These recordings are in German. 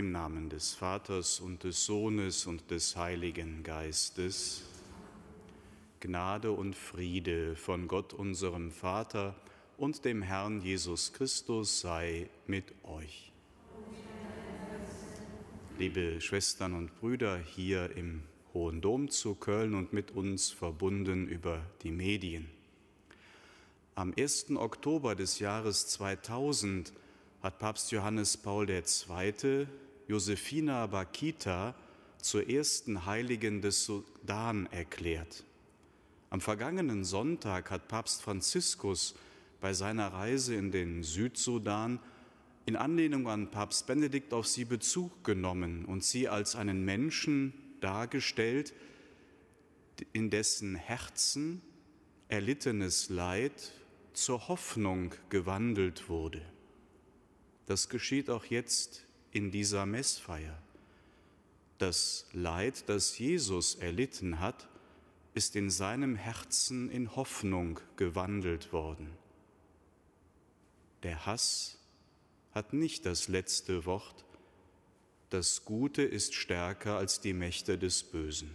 Im Namen des Vaters und des Sohnes und des Heiligen Geistes, Gnade und Friede von Gott unserem Vater und dem Herrn Jesus Christus sei mit euch. Liebe Schwestern und Brüder hier im Hohen Dom zu Köln und mit uns verbunden über die Medien. Am 1. Oktober des Jahres 2000 hat Papst Johannes Paul II. Josefina Bakita zur ersten Heiligen des Sudan erklärt. Am vergangenen Sonntag hat Papst Franziskus bei seiner Reise in den Südsudan in Anlehnung an Papst Benedikt auf sie Bezug genommen und sie als einen Menschen dargestellt, in dessen Herzen erlittenes Leid zur Hoffnung gewandelt wurde. Das geschieht auch jetzt in dieser Messfeier. Das Leid, das Jesus erlitten hat, ist in seinem Herzen in Hoffnung gewandelt worden. Der Hass hat nicht das letzte Wort, das Gute ist stärker als die Mächte des Bösen.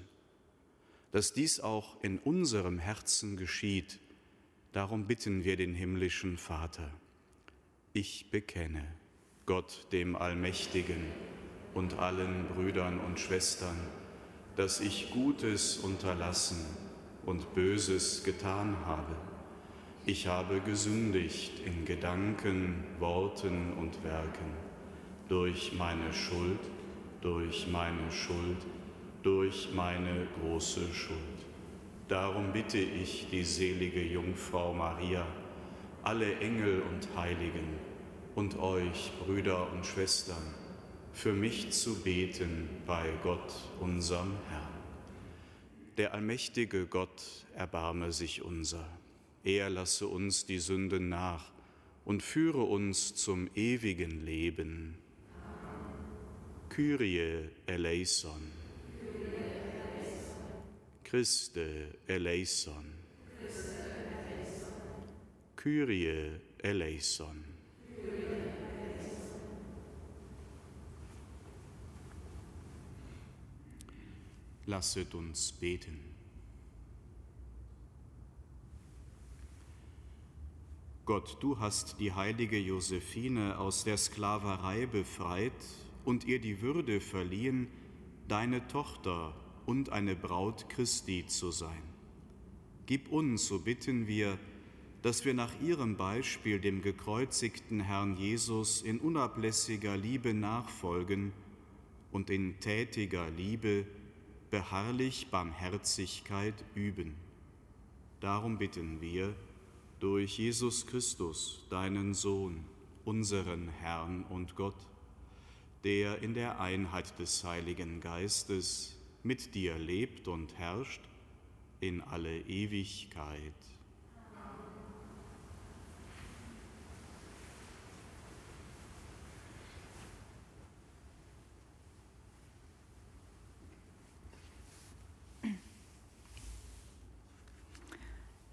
Dass dies auch in unserem Herzen geschieht, darum bitten wir den himmlischen Vater. Ich bekenne. Gott dem Allmächtigen und allen Brüdern und Schwestern, dass ich Gutes unterlassen und Böses getan habe. Ich habe gesündigt in Gedanken, Worten und Werken, durch meine Schuld, durch meine Schuld, durch meine große Schuld. Darum bitte ich die selige Jungfrau Maria, alle Engel und Heiligen, und euch, Brüder und Schwestern, für mich zu beten bei Gott, unserem Herrn. Der allmächtige Gott erbarme sich unser. Er lasse uns die Sünden nach und führe uns zum ewigen Leben. Kyrie eleison. Christe eleison. Kyrie eleison. Lasset uns beten. Gott, du hast die heilige Josephine aus der Sklaverei befreit und ihr die Würde verliehen, deine Tochter und eine Braut Christi zu sein. Gib uns, so bitten wir, dass wir nach ihrem Beispiel dem gekreuzigten Herrn Jesus in unablässiger Liebe nachfolgen und in tätiger Liebe beharrlich Barmherzigkeit üben. Darum bitten wir durch Jesus Christus, deinen Sohn, unseren Herrn und Gott, der in der Einheit des Heiligen Geistes mit dir lebt und herrscht in alle Ewigkeit.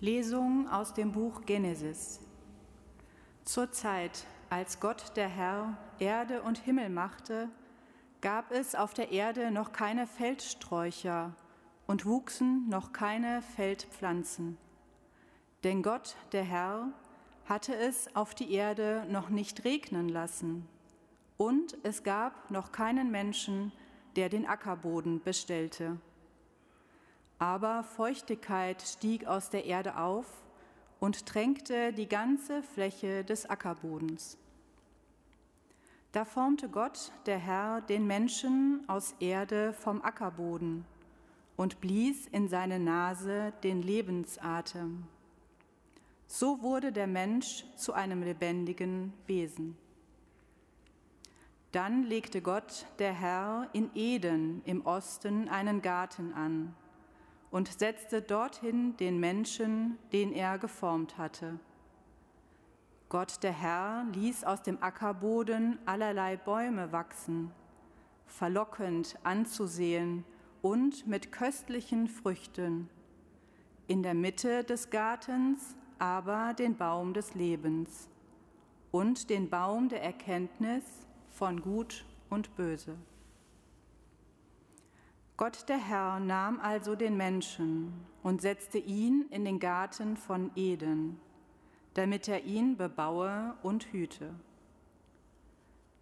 Lesung aus dem Buch Genesis. Zur Zeit, als Gott der Herr Erde und Himmel machte, gab es auf der Erde noch keine Feldsträucher und wuchsen noch keine Feldpflanzen. Denn Gott der Herr hatte es auf die Erde noch nicht regnen lassen, und es gab noch keinen Menschen, der den Ackerboden bestellte. Aber Feuchtigkeit stieg aus der Erde auf und tränkte die ganze Fläche des Ackerbodens. Da formte Gott, der Herr, den Menschen aus Erde vom Ackerboden und blies in seine Nase den Lebensatem. so wurde der Mensch zu einem lebendigen Wesen. Dann legte Gott, der Herr, in Eden im Osten einen Garten an und setzte dorthin den Menschen, den er geformt hatte. Gott, der Herr, ließ aus dem Ackerboden allerlei Bäume wachsen, verlockend anzusehen und mit köstlichen Früchten. In der Mitte des Gartens aber den Baum des Lebens und den Baum der Erkenntnis von Gut und Böse. Gott der Herr nahm also den Menschen und setzte ihn in den Garten von Eden, damit er ihn bebaue und hüte.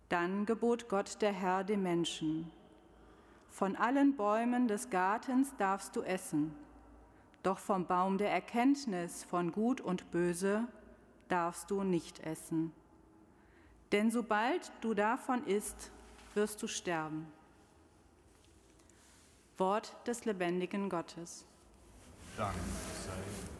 Dann gebot Gott der Herr dem Menschen, von allen Bäumen des Gartens darfst du essen, doch vom Baum der Erkenntnis von Gut und Böse darfst du nicht essen. Denn sobald du davon isst, wirst du sterben. Wort des lebendigen Gottes. Dank sei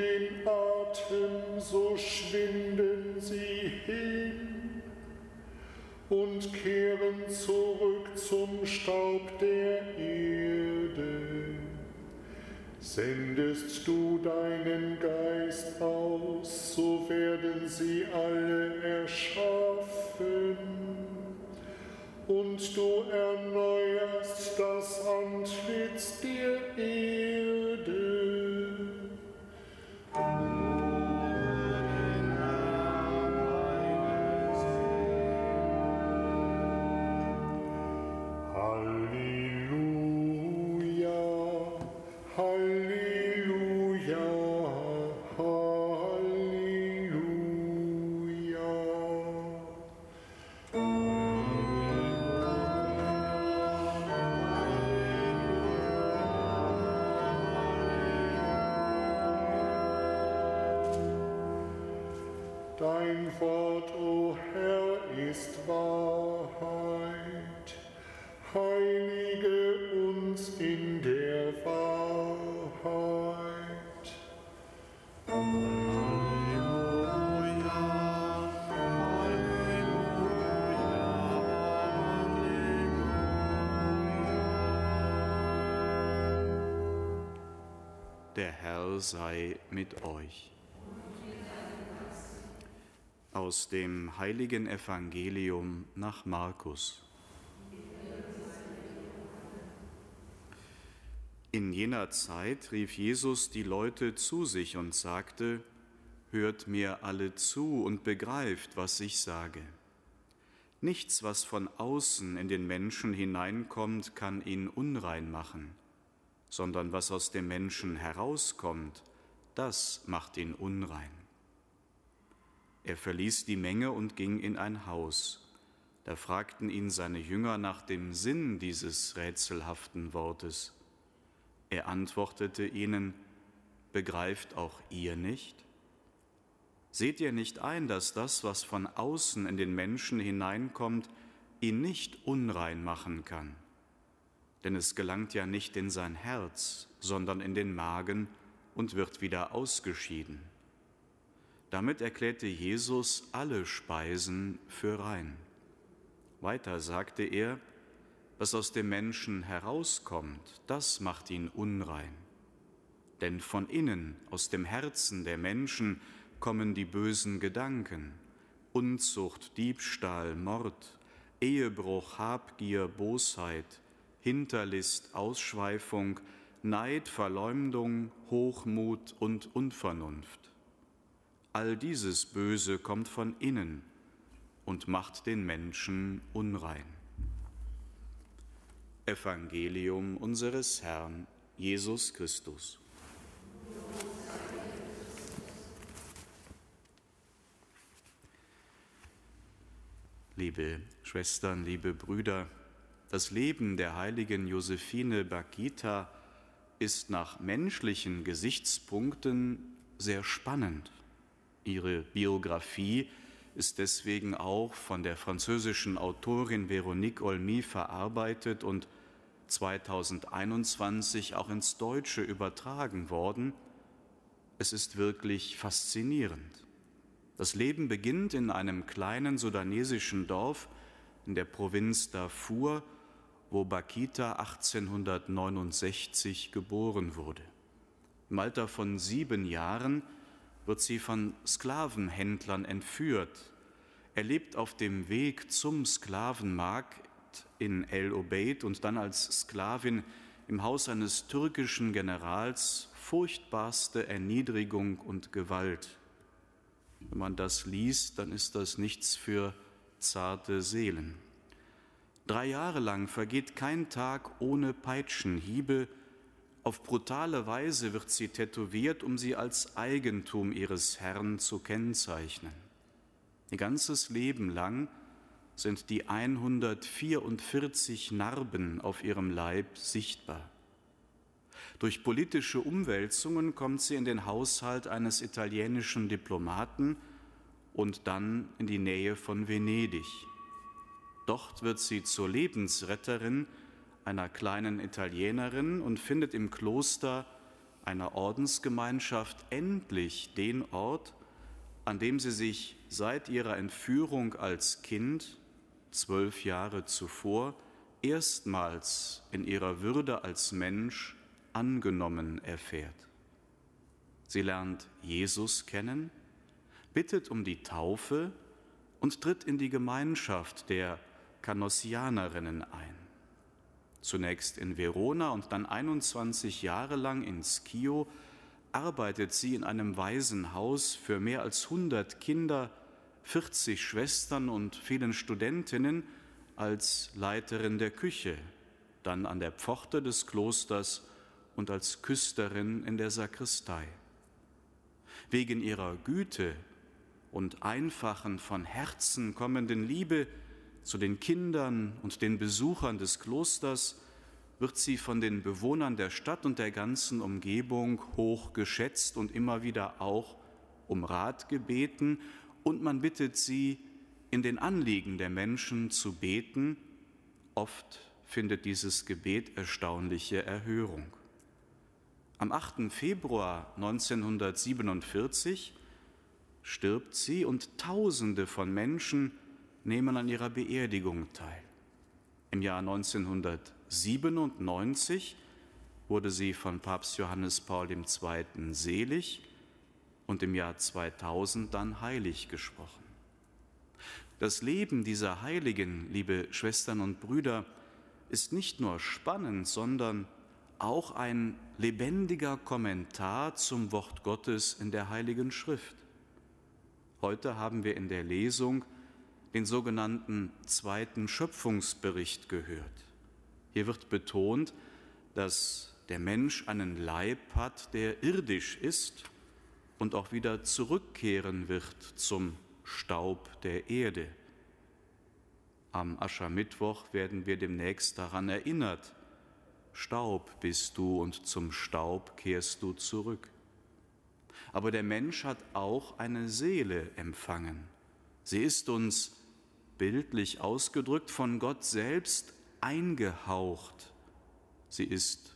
den Atem, so schwinden sie hin und kehren zurück zum Staub der Erde. Sendest du deinen Geist aus, so werden sie alle erschaffen. Und du erneuerst das Antlitz der Erde. Der Herr sei mit euch. Aus dem heiligen Evangelium nach Markus. In jener Zeit rief Jesus die Leute zu sich und sagte, Hört mir alle zu und begreift, was ich sage. Nichts, was von außen in den Menschen hineinkommt, kann ihn unrein machen, sondern was aus dem Menschen herauskommt, das macht ihn unrein. Er verließ die Menge und ging in ein Haus. Da fragten ihn seine Jünger nach dem Sinn dieses rätselhaften Wortes. Er antwortete ihnen, Begreift auch ihr nicht? Seht ihr nicht ein, dass das, was von außen in den Menschen hineinkommt, ihn nicht unrein machen kann? Denn es gelangt ja nicht in sein Herz, sondern in den Magen und wird wieder ausgeschieden. Damit erklärte Jesus alle Speisen für rein. Weiter sagte er, was aus dem Menschen herauskommt, das macht ihn unrein. Denn von innen, aus dem Herzen der Menschen, kommen die bösen Gedanken, Unzucht, Diebstahl, Mord, Ehebruch, Habgier, Bosheit, Hinterlist, Ausschweifung, Neid, Verleumdung, Hochmut und Unvernunft. All dieses Böse kommt von innen und macht den Menschen unrein. Evangelium unseres Herrn Jesus Christus. Liebe Schwestern, liebe Brüder, das Leben der heiligen Josephine Bakita ist nach menschlichen Gesichtspunkten sehr spannend. Ihre Biografie ist deswegen auch von der französischen Autorin Véronique Olmy verarbeitet und 2021 auch ins Deutsche übertragen worden. Es ist wirklich faszinierend. Das Leben beginnt in einem kleinen sudanesischen Dorf in der Provinz Darfur, wo Bakita 1869 geboren wurde. Im Alter von sieben Jahren wird sie von Sklavenhändlern entführt. Er lebt auf dem Weg zum Sklavenmarkt in El Obeid und dann als Sklavin im Haus eines türkischen Generals furchtbarste Erniedrigung und Gewalt. Wenn man das liest, dann ist das nichts für zarte Seelen. Drei Jahre lang vergeht kein Tag ohne Peitschenhiebe. Auf brutale Weise wird sie tätowiert, um sie als Eigentum ihres Herrn zu kennzeichnen. Ihr ganzes Leben lang sind die 144 Narben auf ihrem Leib sichtbar. Durch politische Umwälzungen kommt sie in den Haushalt eines italienischen Diplomaten und dann in die Nähe von Venedig. Dort wird sie zur Lebensretterin einer kleinen Italienerin und findet im Kloster einer Ordensgemeinschaft endlich den Ort, an dem sie sich seit ihrer Entführung als Kind zwölf Jahre zuvor erstmals in ihrer Würde als Mensch angenommen erfährt. Sie lernt Jesus kennen, bittet um die Taufe und tritt in die Gemeinschaft der Canossianerinnen ein. Zunächst in Verona und dann 21 Jahre lang in Schio arbeitet sie in einem Waisenhaus für mehr als 100 Kinder, 40 Schwestern und vielen Studentinnen als Leiterin der Küche, dann an der Pforte des Klosters und als Küsterin in der Sakristei. Wegen ihrer Güte und einfachen, von Herzen kommenden Liebe zu den Kindern und den Besuchern des Klosters wird sie von den Bewohnern der Stadt und der ganzen Umgebung hoch geschätzt und immer wieder auch um Rat gebeten und man bittet sie, in den Anliegen der Menschen zu beten. Oft findet dieses Gebet erstaunliche Erhörung. Am 8. Februar 1947 stirbt sie und Tausende von Menschen nehmen an ihrer Beerdigung teil. Im Jahr 1997 wurde sie von Papst Johannes Paul II. selig und im Jahr 2000 dann heilig gesprochen. Das Leben dieser Heiligen, liebe Schwestern und Brüder, ist nicht nur spannend, sondern auch ein lebendiger Kommentar zum Wort Gottes in der Heiligen Schrift. Heute haben wir in der Lesung den sogenannten zweiten Schöpfungsbericht gehört. Hier wird betont, dass der Mensch einen Leib hat, der irdisch ist und auch wieder zurückkehren wird zum Staub der Erde. Am Aschermittwoch werden wir demnächst daran erinnert. Staub bist du und zum Staub kehrst du zurück. Aber der Mensch hat auch eine Seele empfangen. Sie ist uns bildlich ausgedrückt von Gott selbst eingehaucht. Sie ist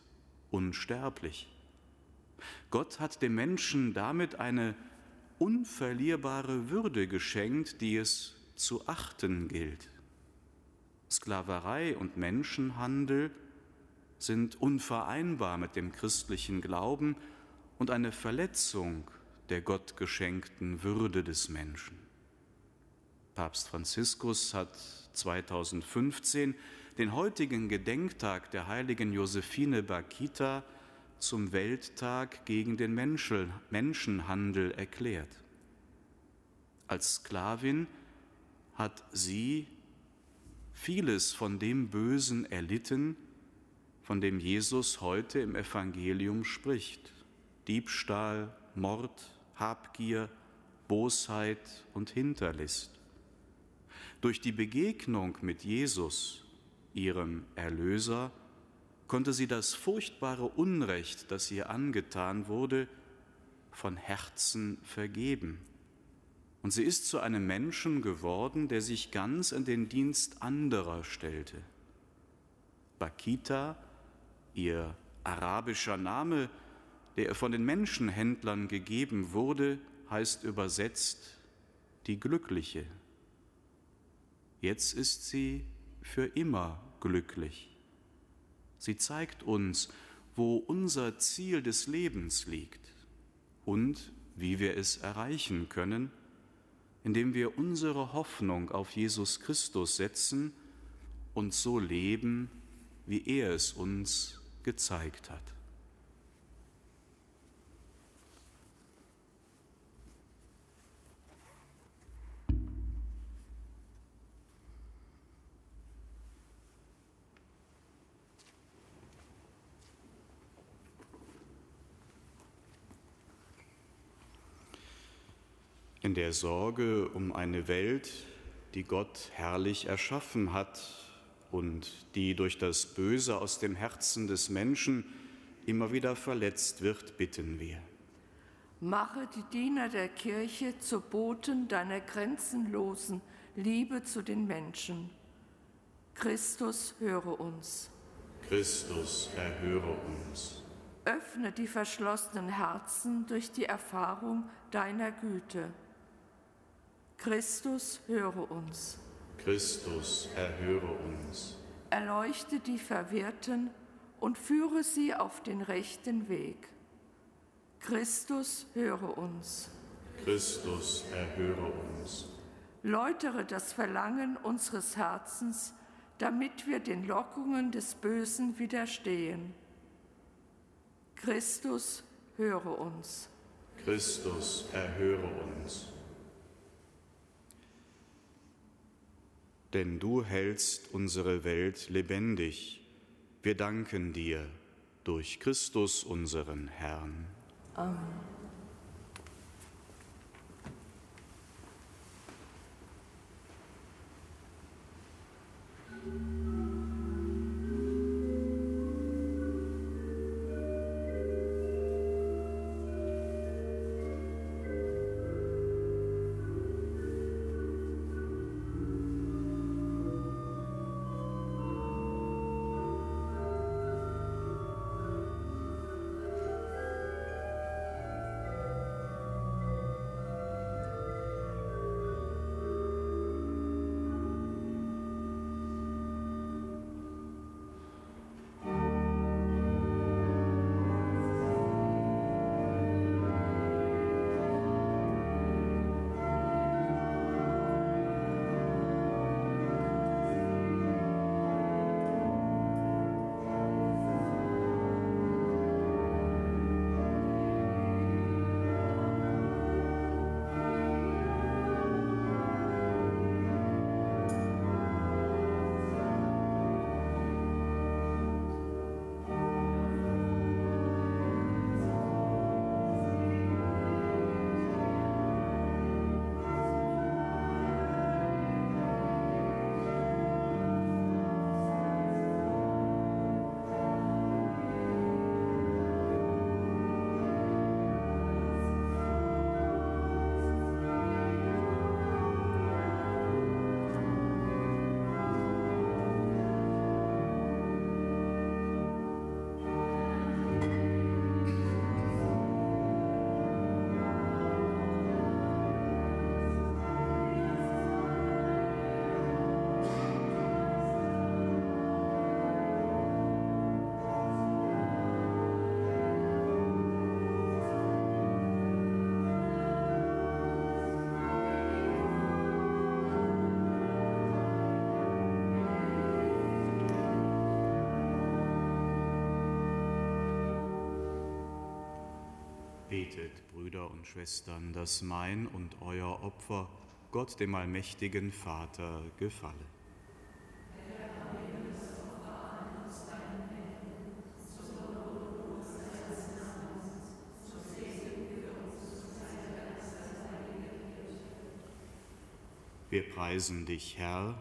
unsterblich. Gott hat dem Menschen damit eine unverlierbare Würde geschenkt, die es zu achten gilt. Sklaverei und Menschenhandel sind unvereinbar mit dem christlichen Glauben und eine Verletzung der Gott geschenkten Würde des Menschen. Papst Franziskus hat 2015 den heutigen Gedenktag der heiligen Josephine Bakita zum Welttag gegen den Menschenhandel erklärt. Als Sklavin hat sie vieles von dem Bösen erlitten, von dem Jesus heute im Evangelium spricht. Diebstahl, Mord, Habgier, Bosheit und Hinterlist. Durch die Begegnung mit Jesus, ihrem Erlöser, konnte sie das furchtbare Unrecht, das ihr angetan wurde, von Herzen vergeben. Und sie ist zu einem Menschen geworden, der sich ganz in den Dienst anderer stellte. Bakita, ihr arabischer Name, der ihr von den Menschenhändlern gegeben wurde, heißt übersetzt die Glückliche. Jetzt ist sie für immer glücklich. Sie zeigt uns, wo unser Ziel des Lebens liegt und wie wir es erreichen können, indem wir unsere Hoffnung auf Jesus Christus setzen und so leben, wie er es uns gezeigt hat. In der Sorge um eine Welt, die Gott herrlich erschaffen hat und die durch das Böse aus dem Herzen des Menschen immer wieder verletzt wird, bitten wir. Mache die Diener der Kirche zu Boten deiner grenzenlosen Liebe zu den Menschen. Christus, höre uns. Christus, erhöre uns. Öffne die verschlossenen Herzen durch die Erfahrung deiner Güte. Christus, höre uns. Christus, erhöre uns. Erleuchte die Verwirrten und führe sie auf den rechten Weg. Christus, höre uns. Christus, erhöre uns. Läutere das Verlangen unseres Herzens, damit wir den Lockungen des Bösen widerstehen. Christus, höre uns. Christus, erhöre uns. denn du hältst unsere Welt lebendig. Wir danken dir durch Christus unseren Herrn. Amen. Brüder und Schwestern, dass mein und euer Opfer Gott dem allmächtigen Vater gefalle. Wir preisen dich, Herr,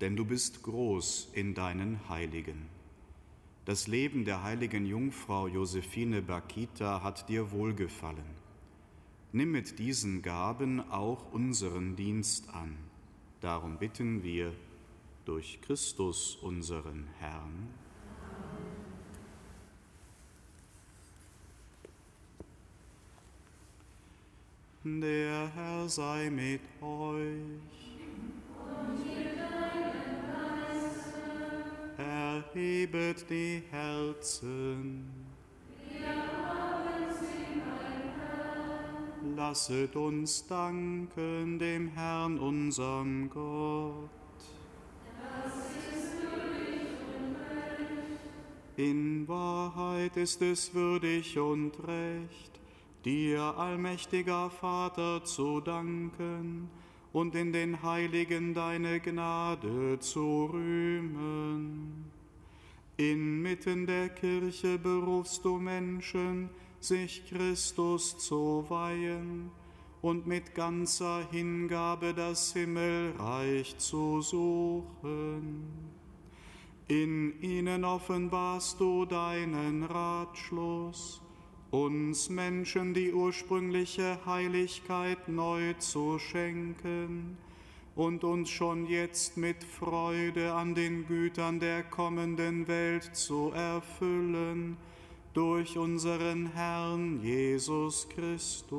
denn du bist groß in deinen Heiligen. Das Leben der heiligen Jungfrau Josephine Bakita hat dir wohlgefallen. Nimm mit diesen Gaben auch unseren Dienst an. Darum bitten wir durch Christus unseren Herrn. Der Herr sei mit euch. Erhebet die Herzen. Lasset uns danken dem Herrn, unserem Gott. In Wahrheit ist es würdig und recht, dir, allmächtiger Vater, zu danken und in den Heiligen deine Gnade zu rühmen. Inmitten der Kirche berufst du Menschen, sich Christus zu weihen und mit ganzer Hingabe das Himmelreich zu suchen. In ihnen offenbarst du deinen Ratschluss uns Menschen die ursprüngliche Heiligkeit neu zu schenken und uns schon jetzt mit Freude an den Gütern der kommenden Welt zu erfüllen durch unseren Herrn Jesus Christus.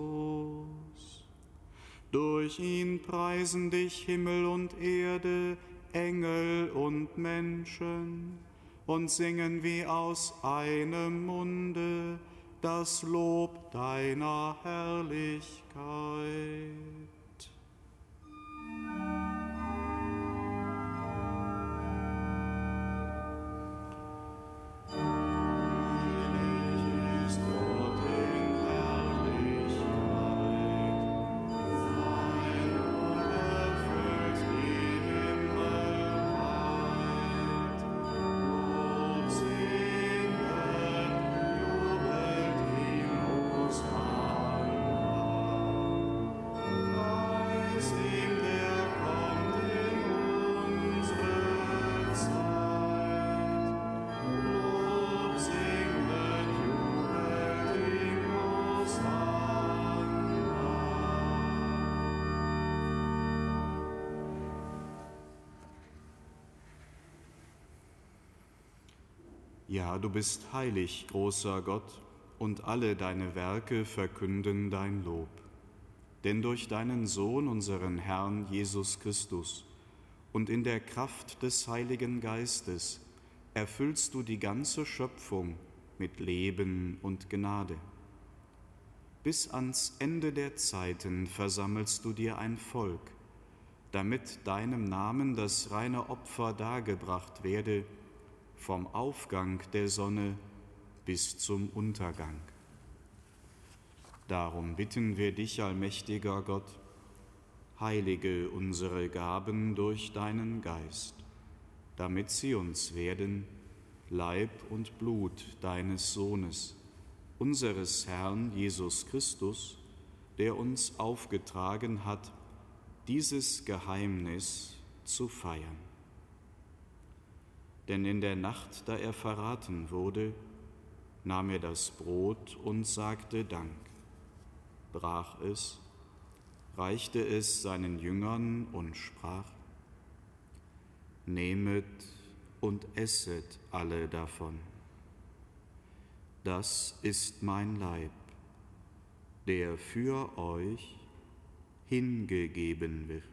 Durch ihn preisen dich Himmel und Erde, Engel und Menschen und singen wie aus einem Munde das Lob deiner Herrlichkeit. Ja, du bist heilig, großer Gott, und alle deine Werke verkünden dein Lob. Denn durch deinen Sohn, unseren Herrn Jesus Christus, und in der Kraft des Heiligen Geistes erfüllst du die ganze Schöpfung mit Leben und Gnade. Bis ans Ende der Zeiten versammelst du dir ein Volk, damit deinem Namen das reine Opfer dargebracht werde, vom Aufgang der Sonne bis zum Untergang. Darum bitten wir dich, allmächtiger Gott, heilige unsere Gaben durch deinen Geist, damit sie uns werden Leib und Blut deines Sohnes, unseres Herrn Jesus Christus, der uns aufgetragen hat, dieses Geheimnis zu feiern. Denn in der Nacht, da er verraten wurde, nahm er das Brot und sagte Dank, brach es, reichte es seinen Jüngern und sprach, Nehmet und esset alle davon. Das ist mein Leib, der für euch hingegeben wird.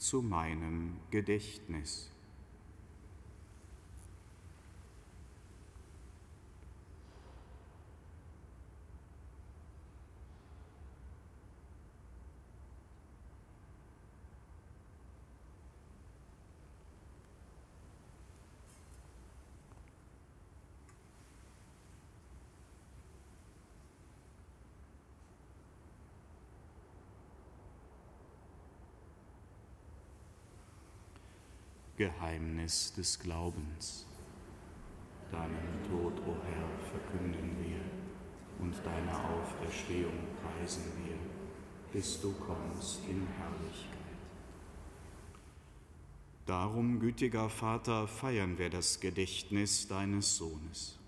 zu meinem Gedächtnis. Geheimnis des Glaubens. Deinen Tod, o oh Herr, verkünden wir und deine Auferstehung preisen wir, bis du kommst in Herrlichkeit. Darum, gütiger Vater, feiern wir das Gedächtnis deines Sohnes.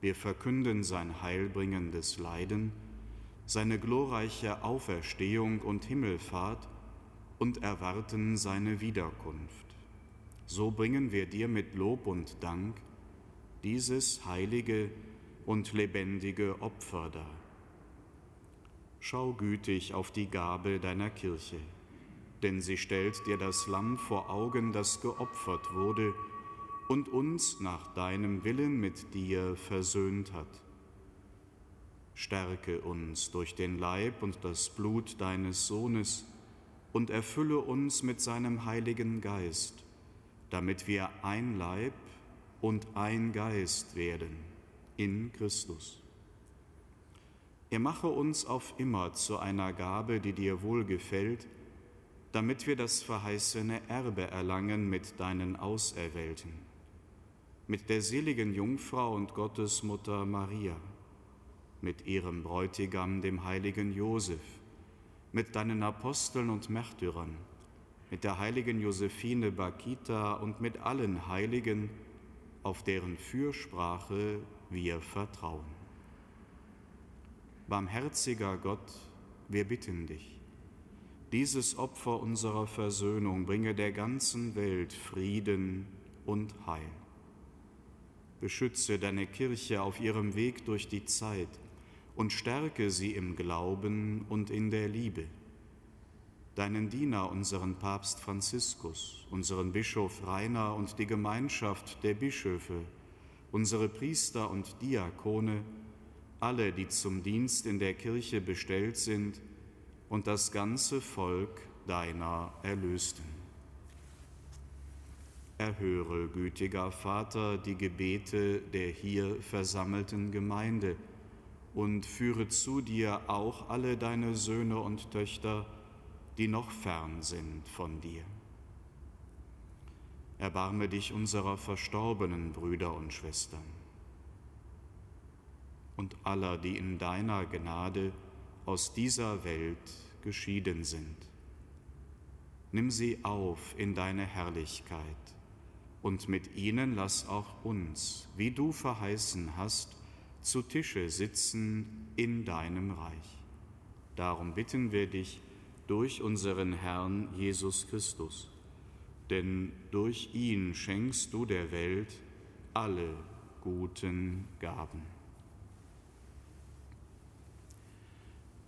Wir verkünden sein heilbringendes Leiden, seine glorreiche Auferstehung und Himmelfahrt und erwarten seine Wiederkunft so bringen wir dir mit Lob und Dank dieses heilige und lebendige Opfer dar. Schau gütig auf die Gabe deiner Kirche, denn sie stellt dir das Lamm vor Augen, das geopfert wurde und uns nach deinem Willen mit dir versöhnt hat. Stärke uns durch den Leib und das Blut deines Sohnes und erfülle uns mit seinem heiligen Geist damit wir ein Leib und ein Geist werden in Christus. Er mache uns auf immer zu einer Gabe, die dir wohlgefällt, damit wir das verheißene Erbe erlangen mit deinen Auserwählten, mit der seligen Jungfrau und Gottesmutter Maria, mit ihrem Bräutigam, dem heiligen Josef, mit deinen Aposteln und Märtyrern, mit der heiligen Josephine Bakita und mit allen Heiligen, auf deren Fürsprache wir vertrauen. Barmherziger Gott, wir bitten dich, dieses Opfer unserer Versöhnung bringe der ganzen Welt Frieden und Heil. Beschütze deine Kirche auf ihrem Weg durch die Zeit und stärke sie im Glauben und in der Liebe deinen Diener, unseren Papst Franziskus, unseren Bischof Rainer und die Gemeinschaft der Bischöfe, unsere Priester und Diakone, alle, die zum Dienst in der Kirche bestellt sind, und das ganze Volk deiner Erlösten. Erhöre, gütiger Vater, die Gebete der hier versammelten Gemeinde und führe zu dir auch alle deine Söhne und Töchter, die noch fern sind von dir. Erbarme dich unserer verstorbenen Brüder und Schwestern und aller, die in deiner Gnade aus dieser Welt geschieden sind. Nimm sie auf in deine Herrlichkeit und mit ihnen lass auch uns, wie du verheißen hast, zu Tische sitzen in deinem Reich. Darum bitten wir dich, durch unseren Herrn Jesus Christus. Denn durch ihn schenkst du der Welt alle guten Gaben.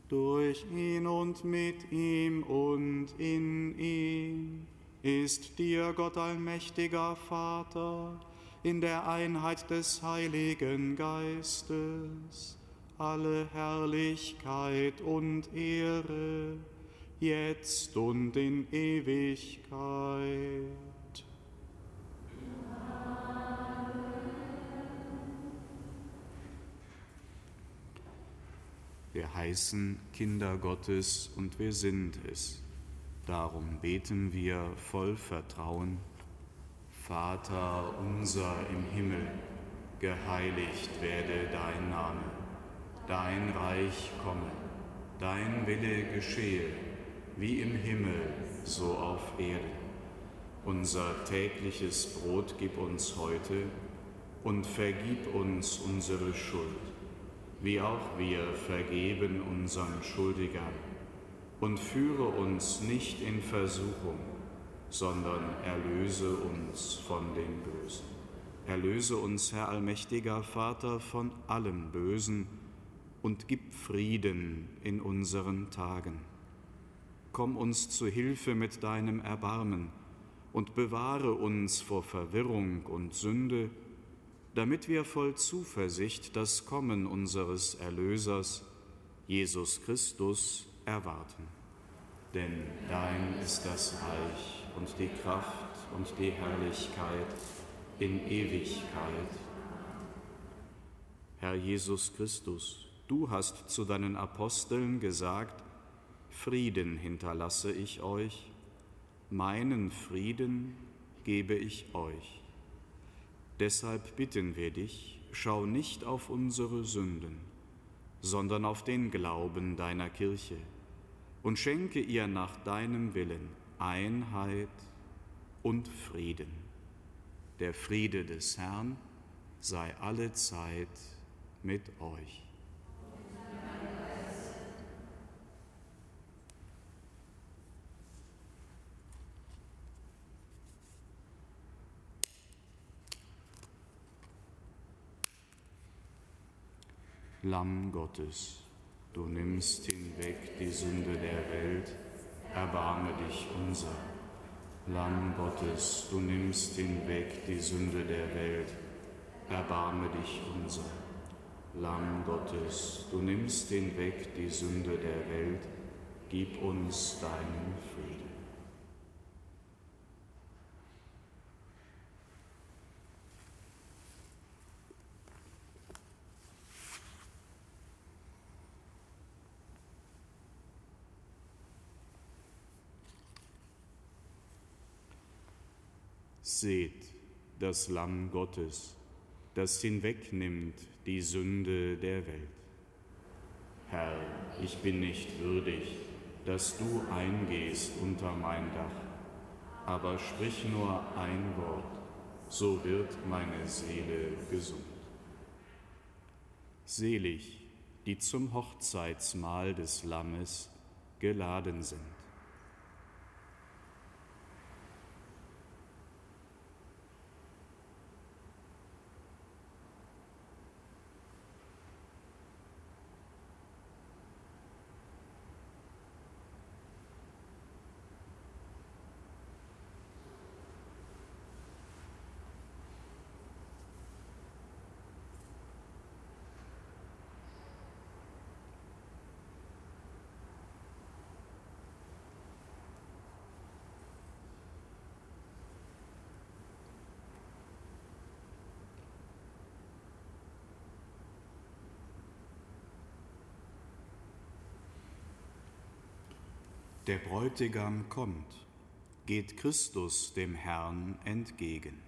Durch ihn und mit ihm und in ihm ist dir Gott allmächtiger Vater in der Einheit des Heiligen Geistes alle Herrlichkeit und Ehre jetzt und in Ewigkeit. Wir heißen Kinder Gottes und wir sind es. Darum beten wir voll Vertrauen. Vater unser im Himmel, geheiligt werde dein Name, dein Reich komme, dein Wille geschehe wie im Himmel, so auf Erden. Unser tägliches Brot gib uns heute und vergib uns unsere Schuld, wie auch wir vergeben unseren Schuldigern. Und führe uns nicht in Versuchung, sondern erlöse uns von dem Bösen. Erlöse uns, Herr allmächtiger Vater, von allem Bösen und gib Frieden in unseren Tagen. Komm uns zu Hilfe mit deinem Erbarmen und bewahre uns vor Verwirrung und Sünde, damit wir voll Zuversicht das Kommen unseres Erlösers, Jesus Christus, erwarten. Denn dein ist das Reich und die Kraft und die Herrlichkeit in Ewigkeit. Herr Jesus Christus, du hast zu deinen Aposteln gesagt, Frieden hinterlasse ich euch, meinen Frieden gebe ich euch. Deshalb bitten wir dich, schau nicht auf unsere Sünden, sondern auf den Glauben deiner Kirche und schenke ihr nach deinem Willen Einheit und Frieden. Der Friede des Herrn sei alle Zeit mit euch. Lamm Gottes, du nimmst hinweg die Sünde der Welt, erbarme dich unser. Lamm Gottes, du nimmst hinweg die Sünde der Welt, erbarme dich unser. Lamm Gottes, du nimmst hinweg die Sünde der Welt, gib uns deinen Frieden. Seht das Lamm Gottes, das hinwegnimmt die Sünde der Welt. Herr, ich bin nicht würdig, dass du eingehst unter mein Dach, aber sprich nur ein Wort, so wird meine Seele gesund. Selig, die zum Hochzeitsmahl des Lammes geladen sind. Der Bräutigam kommt, geht Christus dem Herrn entgegen.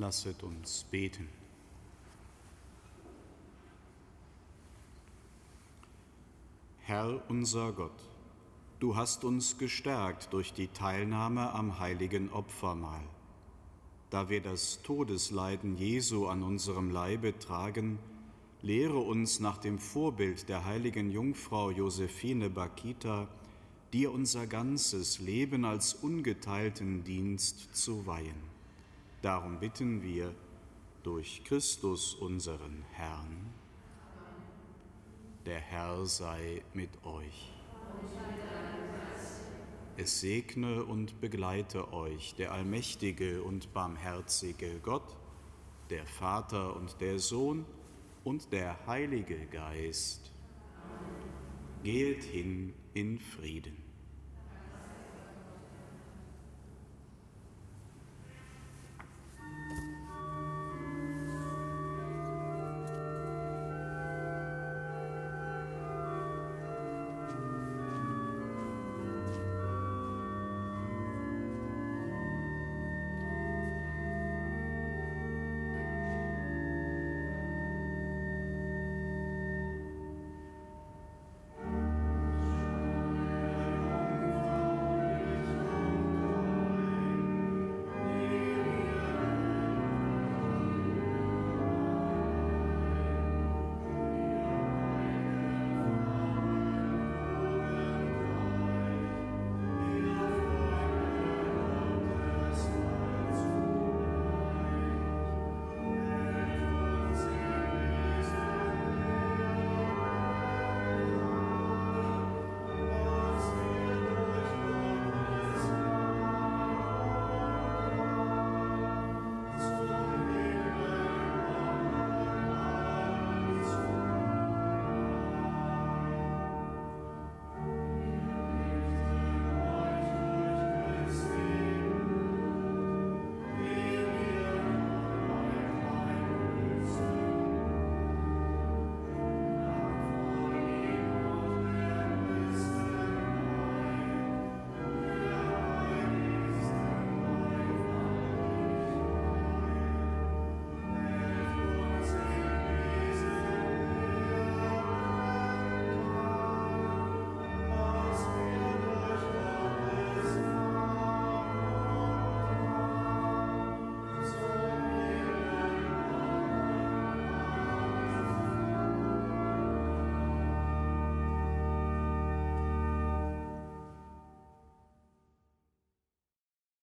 Lasset uns beten. Herr unser Gott, du hast uns gestärkt durch die Teilnahme am heiligen Opfermahl. Da wir das Todesleiden Jesu an unserem Leibe tragen, lehre uns nach dem Vorbild der heiligen Jungfrau Josephine Bakita, dir unser ganzes Leben als ungeteilten Dienst zu weihen. Darum bitten wir durch Christus unseren Herrn. Der Herr sei mit euch. Es segne und begleite euch der allmächtige und barmherzige Gott, der Vater und der Sohn und der Heilige Geist. Geht hin in Frieden.